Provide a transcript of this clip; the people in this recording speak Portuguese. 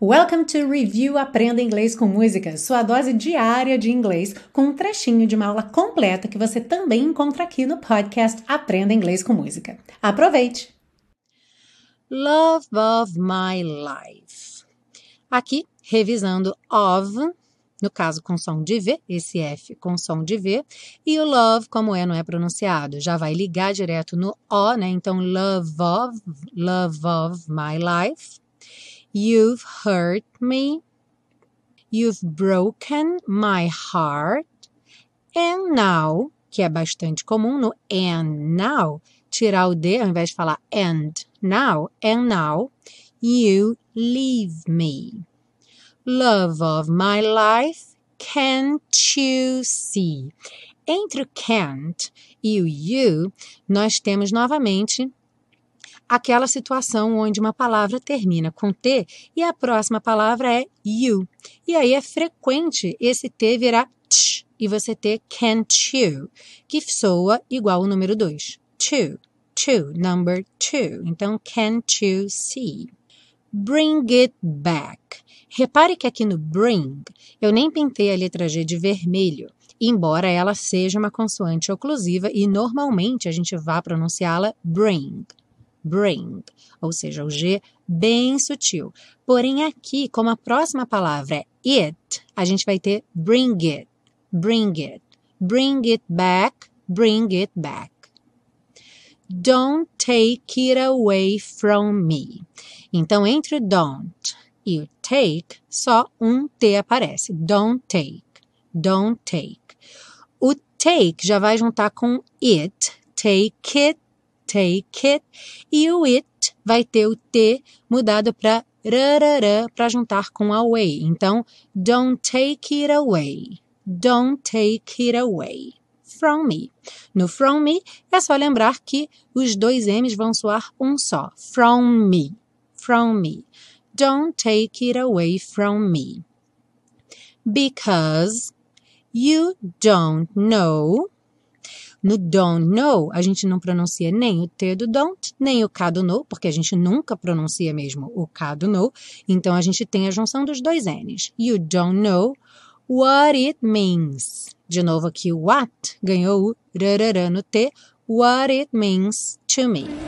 Welcome to Review Aprenda Inglês com Música, sua dose diária de inglês, com um trechinho de uma aula completa que você também encontra aqui no podcast Aprenda Inglês com Música. Aproveite! Love of my life. Aqui, revisando of, no caso com som de V, esse F com som de V, e o love, como é, não é pronunciado, já vai ligar direto no O, né? Então, love of, love of my life. You've hurt me. You've broken my heart. And now, que é bastante comum no and now, tirar o D ao invés de falar and now, and now, you leave me. Love of my life, can't you see? Entre o can't e o you, nós temos novamente aquela situação onde uma palavra termina com T e a próxima palavra é you. E aí é frequente esse T virar t e você ter can't you, que soa igual ao número 2. Two, two, number two. Então, can't you see? Bring it back. Repare que aqui no bring eu nem pintei a letra G de vermelho, embora ela seja uma consoante oclusiva e normalmente a gente vá pronunciá-la bring bring, ou seja, o G bem sutil. Porém, aqui, como a próxima palavra é it, a gente vai ter bring it, bring it, bring it back, bring it back. Don't take it away from me. Então, entre don't e o take, só um T aparece. Don't take, don't take. O take já vai juntar com it, take it, take it, e o it vai ter o T mudado para rarará para juntar com away. Então, don't take it away. Don't take it away from me. No from me é só lembrar que os dois M's vão soar um só. From me. From me. Don't take it away from me. Because you don't know no don't know, a gente não pronuncia nem o T do don't, nem o K do know, porque a gente nunca pronuncia mesmo o K do know. Então a gente tem a junção dos dois N's. You don't know what it means. De novo aqui what ganhou o rarará no T. What it means to me.